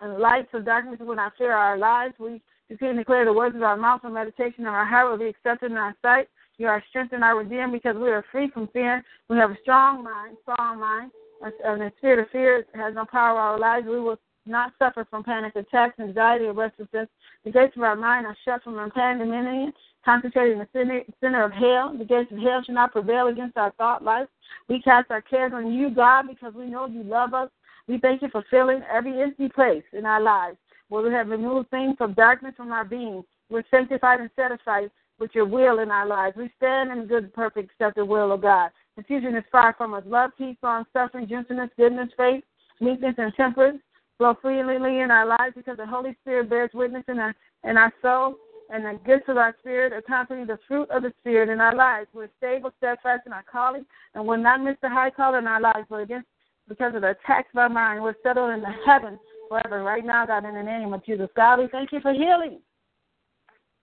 And light of darkness will not fear our lives. We decree and declare the words of our mouth and meditation of our heart will be accepted in our sight. You are strengthened, our redeemed, because we are free from fear. We have a strong mind, strong mind, and the spirit of fear has no power over our lives. We will not suffer from panic attacks, anxiety, or restlessness. The gates of our mind are shut from impending concentrated in the center, of hell. The gates of hell shall not prevail against our thought life. We cast our cares on you, God, because we know you love us. We thank you for filling every empty place in our lives where we have removed things of darkness from our being. We're sanctified and satisfied with your will in our lives. We stand in good, perfect, accepted will of God. Confusion is far from us. Love, peace, long suffering, gentleness, goodness, faith, meekness, and temperance flow freely in our lives because the Holy Spirit bears witness in our in our soul, and the gifts of our spirit accompany the fruit of the Spirit in our lives. We're stable, steadfast in our calling, and will not miss the high call in our lives, but against because of the attacks of our mind, we're settled in the heavens forever. Right now, God, in the name of Jesus, God, we thank you for healing.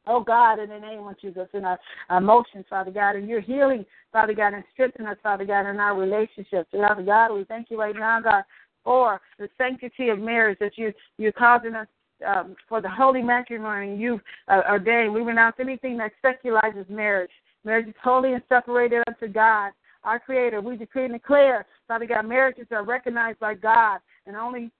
Oh God, in the name of Jesus, in our, emotions, Father God, and you're healing, Father God, and strengthening us, Father God, in our relationships. Father God, we thank you right now, God, for the sanctity of marriage that you you're causing us um, for the holy matrimony you've uh, ordained. We renounce anything that secularises marriage. Marriage is holy and separated unto God, our Creator. We decree and declare, Father God, marriages are recognized by God, and only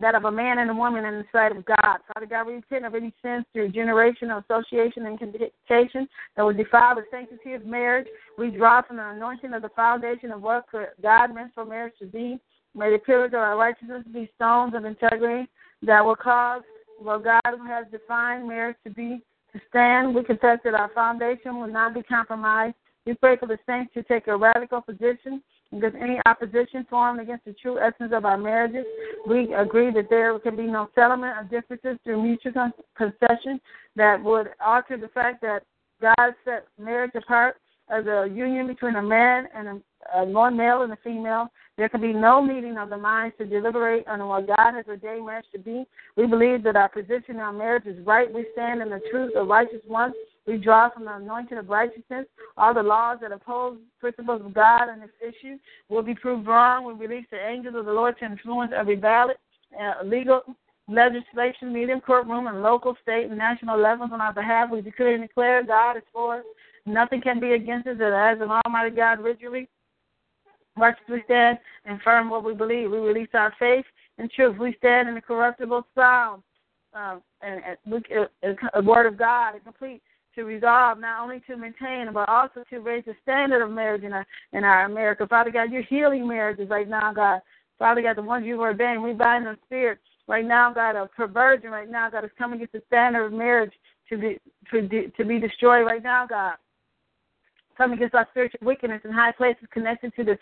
that of a man and a woman in the sight of God. Father God, we repent of any sins through generational association and communication that would defile the sanctity of marriage. We draw from the anointing of the foundation of what God meant for marriage to be. May the pillars of our righteousness be stones of integrity that will cause what God who has defined marriage to be to stand. We confess that our foundation will not be compromised. We pray for the saints to take a radical position against any opposition formed against the true essence of our marriages. We agree that there can be no settlement of differences through mutual concession that would alter the fact that God set marriage apart as a union between a man and a, a one male and a female. There can be no meeting of the minds to deliberate on what God has ordained marriage to be. We believe that our position on marriage is right. We stand in the truth of righteous ones we draw from the anointing of righteousness. All the laws that oppose principles of God on this issue will be proved wrong. We release the angels of the Lord to influence every ballot, uh, legal legislation, medium courtroom, and local, state, and national levels on our behalf. We declare and declare God is for us. Nothing can be against us. And as an Almighty God rigidly, righteously stand and firm what we believe. We release our faith and truth. We stand in the corruptible sound um, and, and, and, and, word of God and complete to resolve not only to maintain but also to raise the standard of marriage in our in our America. Father God, you're healing marriages right now, God. Father God, the ones you've ordained, we bind the spirit right now, God, of perversion right now, God, is coming against the standard of marriage to be to, to be destroyed right now, God. Come against our spiritual wickedness in high places connected to the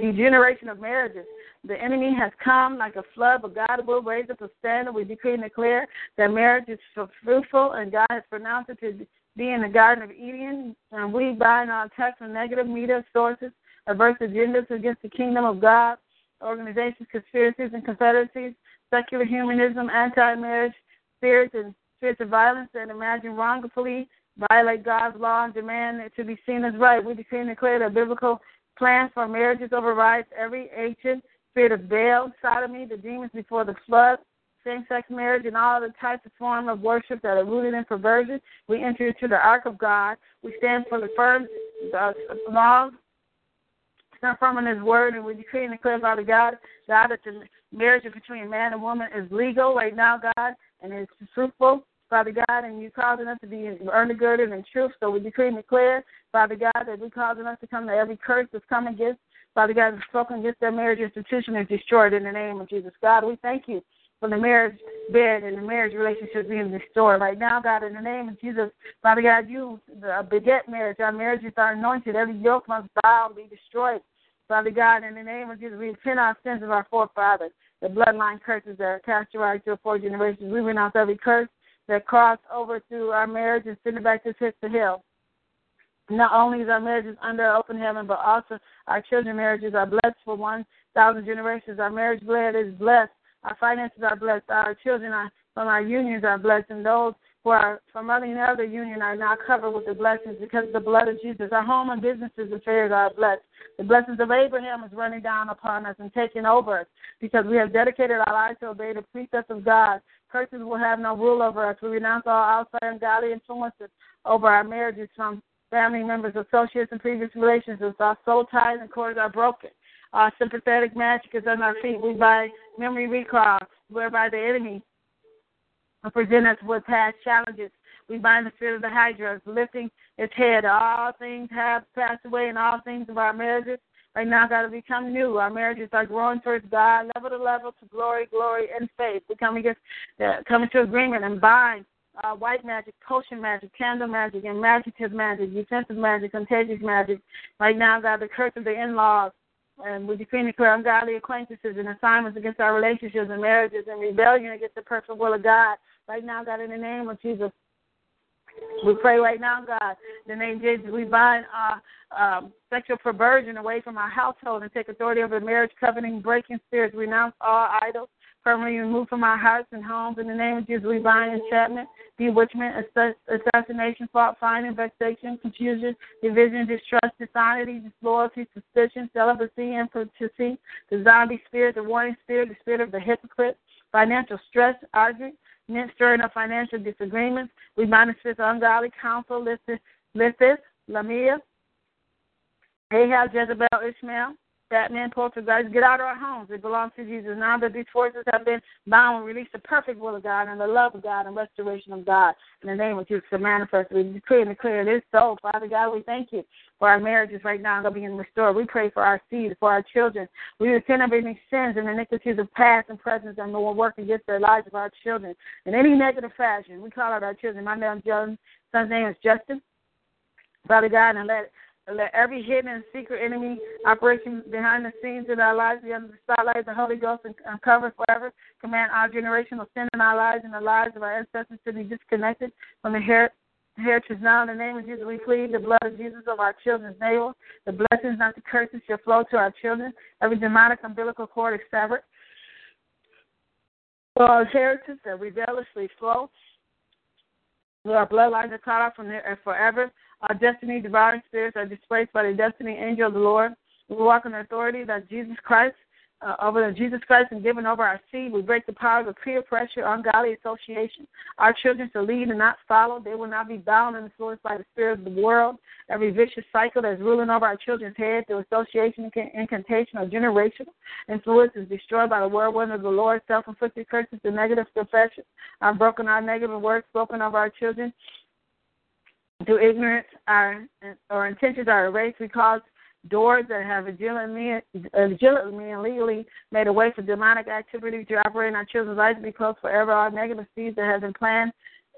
degeneration of marriages. The enemy has come like a flood, but God will raise up a standard. We decree and declare that marriage is fruitful, and God has pronounced it to be in the Garden of Eden. And we bind our attacks from negative media sources, adverse agendas against the kingdom of God, organizations, conspiracies, and confederacies, secular humanism, anti-marriage, spirits and spirits of violence that imagine wrongfully violate God's law and demand it to be seen as right. We decree and declare that biblical plan for marriages overrides every ancient spirit of Baal, sodomy, the demons before the flood, same-sex marriage, and all the types of form of worship that are rooted in perversion. We enter into the ark of God. We stand for the firm laws, stand firm in His word, and we decree and declare, Father God, God, that the marriage between man and woman is legal right now, God, and it's fruitful. Father God, and you causing us to be undergirded in truth. So we decree and declare, Father God, that we causing us to come to every curse that's come against, Father God, that's spoken against their marriage institution is destroyed in the name of Jesus. God, we thank you for the marriage bed and the marriage relationship being restored right now, God, in the name of Jesus. Father God, you beget marriage. Our marriages are anointed. Every yoke must bow and be destroyed. Father God, in the name of Jesus, we repent our sins of our forefathers, the bloodline curses that are cast right to four generations. We renounce every curse that cross over through our marriage and send it back to of hell. Not only is our marriages under open heaven, but also our children marriages are blessed for 1,000 generations. Our marriage blood is blessed. Our finances are blessed. Our children are, from our unions are blessed. And those who are from any other union are now covered with the blessings because of the blood of Jesus. Our home and businesses and affairs are blessed. The blessings of Abraham is running down upon us and taking over us because we have dedicated our lives to obey the precepts of God Curses will have no rule over us. We renounce all outside ungodly influences over our marriages from family members, associates, and previous relationships. Our soul ties and cords are broken. Our sympathetic magic is on our feet. We buy memory recall, whereby the enemy present us with past challenges. We bind the spirit of the Hydra, lifting its head. All things have passed away, and all things of our marriages right now got to become new. Our marriages are growing towards God, level to level, to glory, glory, and faith. We come against, uh, agreement and bind uh, white magic, potion magic, candle magic, and imaginative magic, defensive magic, contagious magic. Right now, God, the curse of the in-laws, and we decree and declare ungodly acquaintances and assignments against our relationships and marriages and rebellion against the perfect will of God. Right now, God, in the name of Jesus, we pray right now, God, the name Jesus, we bind uh, um, sexual perversion away from our household and take authority over the marriage covenant breaking spirits. Renounce all idols, permanently remove from our hearts and homes. In the name of Jesus, we bind enchantment, bewitchment, assassination, fault finding, vexation, confusion, division, distrust, dishonesty, disloyalty, suspicion, celibacy, impotency, the zombie spirit, the warning spirit, the spirit of the hypocrite, financial stress, arguing, stirring of financial disagreements. We of ungodly counsel, Lilith, Lamia, Ahab, Jezebel, Ishmael, Batman, guys, get out of our homes. It belongs to Jesus. Now that these forces have been bound, we release the perfect will of God and the love of God and restoration of God in the name of Jesus to manifest. We decree and declare it is so. Father God, we thank you for our marriages right now that being restored. We pray for our seed, for our children. We repent of any sins and iniquities of past and present and will work against their lives of our children in any negative fashion. We call out our children. My name, is John. son's name is Justin. Father God, and let let every hidden and secret enemy operation behind the scenes in our lives be under the spotlight of the Holy Ghost and uncovered forever. Command our generation generational sin in our lives and the lives of our ancestors to be disconnected from the her- heritage now. In the name of Jesus, we plead the blood of Jesus of our children's navel. The blessings, not the curses, shall flow to our children. Every demonic umbilical cord is severed. For our heritage that rebelliously flow, our bloodlines are cut off from there forever. Our destiny devouring spirits are displaced by the destiny angel of the Lord. We walk in the authority that Jesus Christ, uh, over the Jesus Christ and given over our seed. We break the powers of peer pressure, ungodly association. Our children shall lead and not follow. They will not be bound and influenced by the spirit of the world. Every vicious cycle that's ruling over our children's head through association, incantation, or generational influence is destroyed by the whirlwind of the Lord. Self-inflicted curses and negative confessions are broken. Our negative words spoken of our children through ignorance, our or intentions are erased. We cause doors that have legitimately, legitimately and legally made a way for demonic activity to operate in our children's lives be closed forever. All negative seeds that have been planted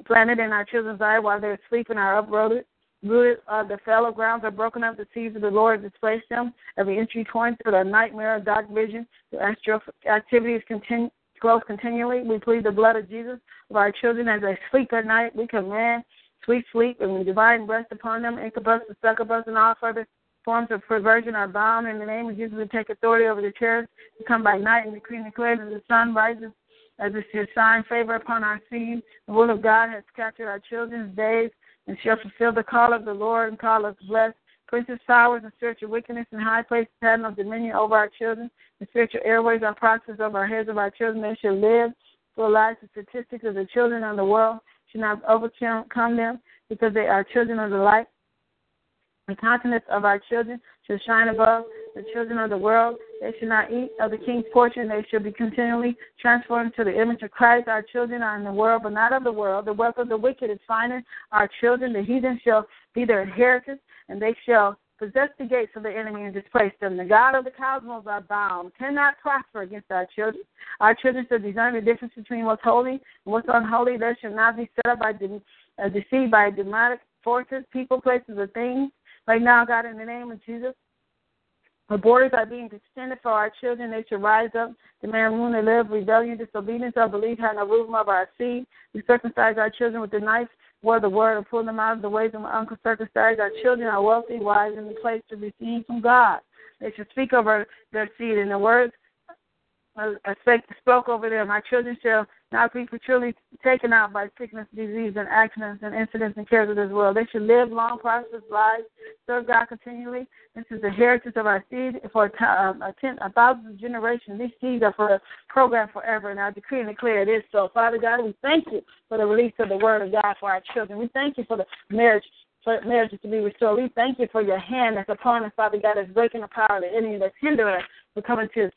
planted in our children's lives while they're sleeping are uprooted. Rooted, uh, the fallow grounds are broken up. The seeds of the Lord displace them. Every entry point to the nightmare of dark vision, the astral activities continue close continually. We plead the blood of Jesus of our children as they sleep at night. We command sweet sleep and divine rest upon them. Incubus and succubus and all further forms of perversion are bound in the name of Jesus. We take authority over the chairs to come by night and decree and declare that the sun rises as it's your sign, favor upon our seed. The will of God has captured our children's days and shall fulfill the call of the Lord and call us blessed. Princes, powers, and spiritual wickedness in high places have no dominion over our children. The spiritual airways are proxies over our heads of our children. They shall live for life. The statistics of the children of the world should not overcome them because they are children of the light. The countenance of our children shall shine above the children of the world. They should not eat of the king's portion. They should be continually transformed to the image of Christ. Our children are in the world, but not of the world. The wealth of the wicked is finding our children. The heathen shall be their inheritance, and they shall possess the gates of the enemy and displace them. The God of the cosmos are bound, cannot prosper against our children. Our children should discern the difference between what's holy and what's unholy. They should not be set up by de- uh, deceived by demonic forces, people, places, or things. Right now, God, in the name of Jesus, the borders are being extended for our children. They should rise up, demand room to live, rebellion, disobedience, unbelief, have no room of our seed. We circumcise our children with the knife word the word and pull them out of the ways of uncircumcised. Our children are wealthy, wise, in the place to receive from God. They should speak over their seed, and the words uh, spoke over them. My children shall not be prematurely taken out by sickness, disease, and accidents and incidents and cares of this world. They should live long, prosperous lives, serve God continually. This is the heritage of our seed for um, a, ten, a thousand generations. These seeds are for a program forever, and I decree and declare it is so. Father God, we thank you for the release of the word of God for our children. We thank you for the marriage for marriages to be restored. We thank you for your hand that's upon us, Father God, that's breaking the power of the enemy, that's hindering us from coming to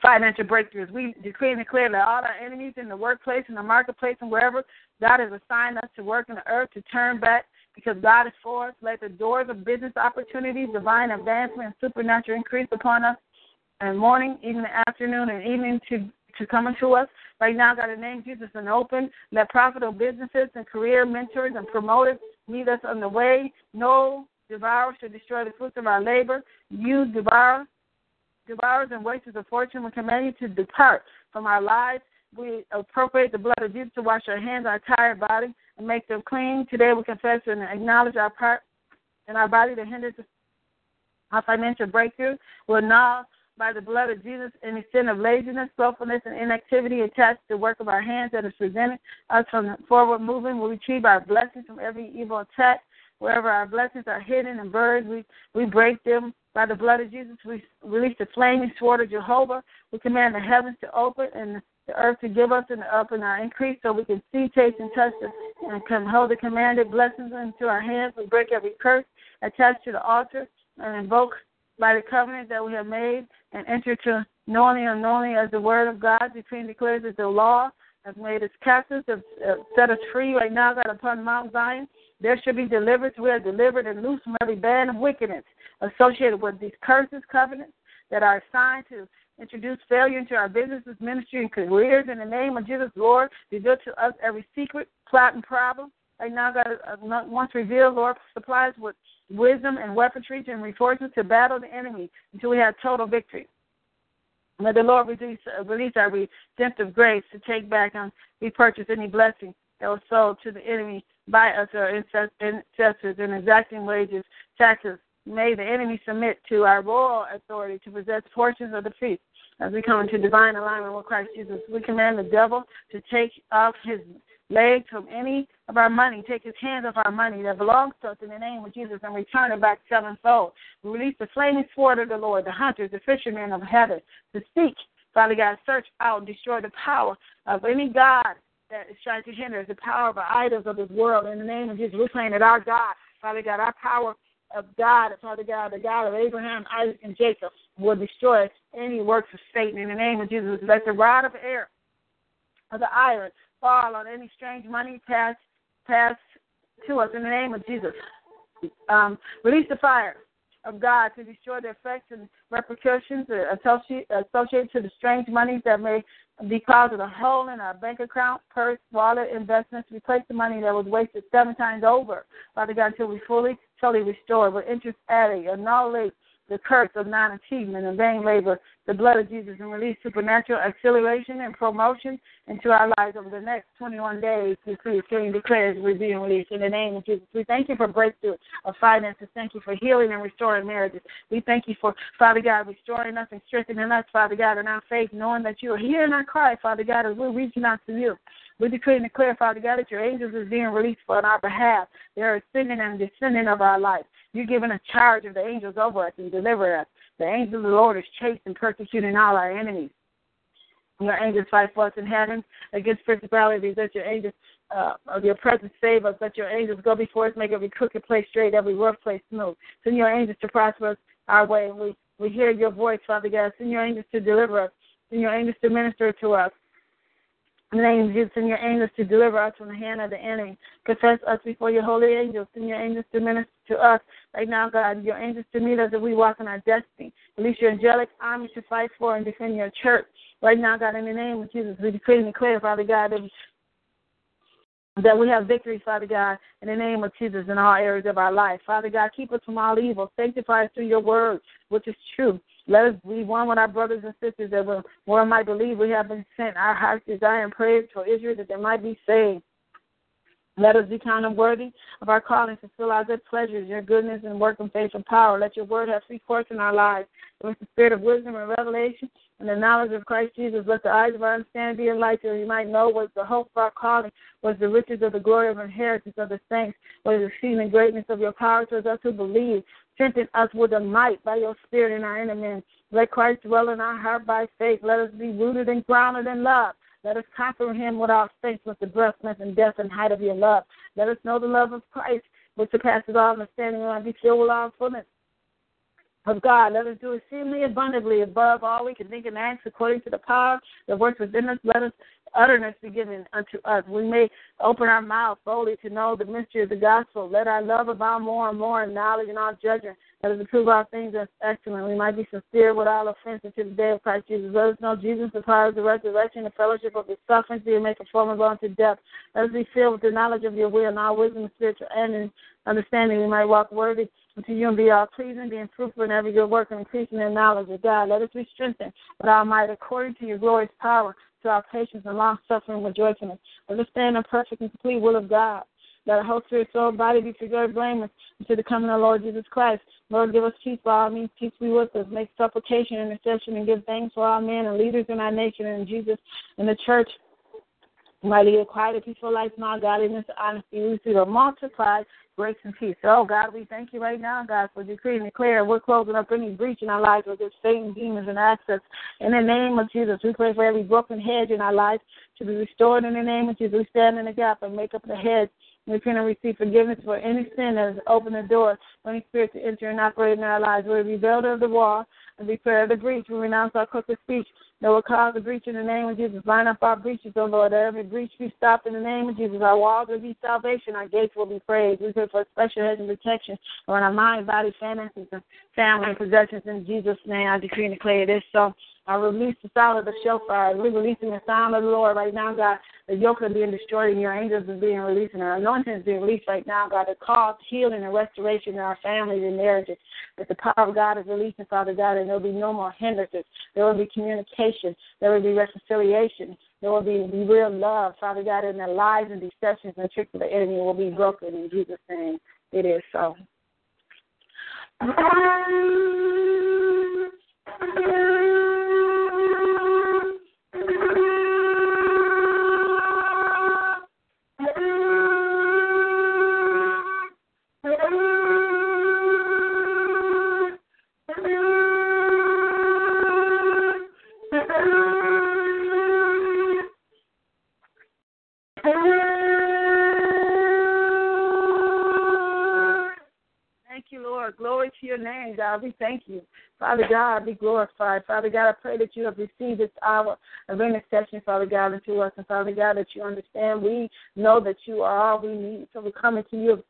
financial breakthroughs. We decree and declare that all our enemies in the workplace, in the marketplace, and wherever God has assigned us to work in the earth to turn back because God is for us. Let the doors of business opportunities, divine advancement, and supernatural increase upon us and morning, evening, afternoon, and evening to to come into us. Right now, God, in the name Jesus, and open. Let profitable businesses and career mentors and promoters meet us on the way. No devourer should destroy the fruits of our labor. You, devour, devours and wastes of fortune. We command you to depart from our lives. We appropriate the blood of Jesus to wash our hands, our tired body, and make them clean. Today we confess and acknowledge our part in our body that hinders our financial breakthrough. We're now by the blood of Jesus any sin of laziness, slothfulness, and inactivity attached to the work of our hands that has prevented us from forward moving. We retrieve our blessings from every evil attack. Wherever our blessings are hidden and buried, we, we break them by the blood of Jesus, we release the flaming sword of Jehovah. We command the heavens to open and the earth to give us an up and our increase so we can see, taste, and touch the, and can hold the commanded blessings into our hands. We break every curse attached to the altar and invoke by the covenant that we have made and entered to knowingly and unknowingly as the word of God and declares that the law has made us captives, uh, set us free right now, God, upon Mount Zion. There should be deliverance. We are delivered and loose from every band of wickedness associated with these curses, covenants that are assigned to introduce failure into our businesses, ministry, and careers. In the name of Jesus, Lord, reveal to us every secret, plot, and problem. Right now, God, uh, once revealed, Lord, supplies with wisdom and weaponry and resources to battle the enemy until we have total victory. May the Lord release, uh, release our redemptive grace to take back and repurchase any blessing that was sold to the enemy by us or ancestors in exacting wages, taxes. May the enemy submit to our royal authority to possess portions of the feast. As we come into divine alignment with Christ Jesus, we command the devil to take off his legs from any of our money, take his hands off our money that belongs to us in the name of Jesus and return it back sevenfold. We release the flaming sword of the Lord, the hunters, the fishermen of heaven, to seek, Father God, search out and destroy the power of any God that is trying to hinder the power of the idols of this world. In the name of Jesus, we're saying that our God, Father God, our power of God, Father God, the God of Abraham, Isaac, and Jacob, will destroy any works of Satan. In the name of Jesus, let the rod of air of the iron fall on any strange money passed pass to us in the name of Jesus. Um, release the fire of God to destroy the effects and repercussions associated to the strange monies that may be caused of a hole in our bank account, purse, wallet, investments. Replace the money that was wasted seven times over, Father God, until we fully, totally restore with interest added, annihilate the curse of non achievement and vain labor, the blood of Jesus, and release supernatural acceleration and promotion into our lives over the next 21 days. We decree, declares we're being released in the name of Jesus. We thank you for breakthrough of finances. Thank you for healing and restoring marriages. We thank you for, Father God, restoring us and strengthening us, Father God, in our faith, knowing that you are hearing our cry, Father God, as we're reaching out to you. We decree and declare, Father God, that your angels is being released on our behalf. They are ascending and descending of our life. You're giving a charge of the angels over us and deliver us. The angel of the Lord is chasing, persecuting all our enemies. Your angels fight for us in heaven against principalities. Let your angels uh, of your presence save us. Let your angels go before us, make every crooked place straight, every rough place smooth. Send your angels to prosper us our way. We we hear your voice, Father God. Send your angels to deliver us. Send your angels to minister to us. In the name of Jesus, send your angels to deliver us from the hand of the enemy. Confess us before your holy angels. Send your angels to minister to us right now, God. Your angels to meet us as we walk in our destiny. Release your angelic army to fight for and defend your church. Right now, God, in the name of Jesus, we decree and declare, Father God, that that we have victory, Father God, in the name of Jesus in all areas of our life. Father God, keep us from all evil. Sanctify us through your word, which is true. Let us be one with our brothers and sisters that will, one might believe we have been sent. Our hearts desire and prayers for Israel that they might be saved. Let us be counted worthy of our calling to fulfill our good pleasures, your goodness and work in faith and power. Let your word have free course in our lives. With the spirit of wisdom and revelation and the knowledge of Christ Jesus, let the eyes of our understanding be enlightened, that we might know what the hope of our calling was the riches of the glory of inheritance of the saints, what is the exceeding greatness of your power towards us who believe. Strengthen us with a might by your spirit in our inner man. Let Christ dwell in our heart by faith. Let us be rooted and grounded in love. Let us conquer him with our faith with the breastness and depth and height of your love. Let us know the love of Christ, which surpasses all understanding, and be filled with all fullness of God. Let us do exceedingly abundantly above all we can think and ask according to the power that works within us. Let us utterance be given unto us. We may open our mouth boldly to know the mystery of the gospel. Let our love abound more and more in knowledge and all judgment. Let us approve all things as excellent. We might be sincere without offense until the day of Christ Jesus. Let us know Jesus, the power of the resurrection, the fellowship of his sufferings, be made conformable unto death. Let us be filled with the knowledge of your will and all wisdom spiritual and understanding. We might walk worthy unto you and be all pleasing, being fruitful in every good work and increasing in knowledge of God. Let us be strengthened with our might according to your glorious power to our patience and long suffering with joyfulness. Understand the perfect and complete will of God. Let our whole spirit, soul, body be preserved blameless until the coming of the Lord Jesus Christ. Lord, give us peace by all means. Peace be with us. Make supplication and intercession and give thanks for all men and leaders in our nation and Jesus and the church. Mighty, a quiet, peaceful life, not godliness, honesty, we see the multiplied grace and peace. Oh, God, we thank you right now, God, for decreeing and declaring we're closing up any breach in our lives with this Satan, demons, and access. In the name of Jesus, we pray for every broken hedge in our lives to be restored in the name of Jesus. We stand in the gap and make up the hedge repent and receive forgiveness for any sin that has opened the door for any spirit to enter and operate in our lives. We're rebuild of the wall and repair the breach. We renounce our crooked speech that will cause a breach in the name of Jesus. Line up our breaches, O Lord. That every breach be stopped in the name of Jesus. Our walls will be salvation. Our gates will be praised. We pray for special hedge and protection on our mind, body, finances, and family and possessions. In Jesus' name, I decree and declare this. So I release the sound of the shofar. We're releasing the sound of the Lord right now, God. The yoke is being destroyed and your angels are being released and our anointing is being released right now, God. To cause healing and restoration in our families and marriages. That the power of God is releasing, Father God, and there will be no more hindrances. There will be communication. There will be reconciliation. There will be real love, Father God, and the lies and deceptions and tricks of the enemy will be broken in Jesus' name. It is so. to your name, God. We thank you. Father God, be glorified. Father God, I pray that you have received this hour of intercession, Father God, into us. And Father God, that you understand we know that you are all we need. So we're coming to you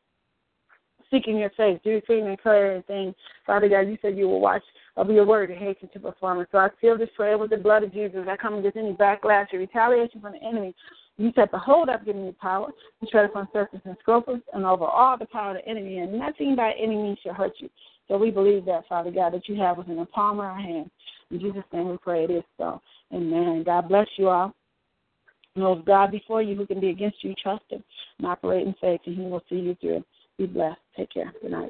seeking your face, do things and declare anything. Father God, you said you will watch of your word and hasten to perform it. So I seal this prayer with the blood of Jesus. I come against any backlash or retaliation from the enemy. You said hold up, giving you power to tread upon serpents and scorpions and over all the power of the enemy, and nothing by any means shall hurt you. So we believe that, Father God, that you have within the palm of our hand. In Jesus' name we pray it is so. Amen. God bless you all. Know God before you who can be against you, trust him and operate in faith, and he will see you through. Be blessed. Take care. Good night.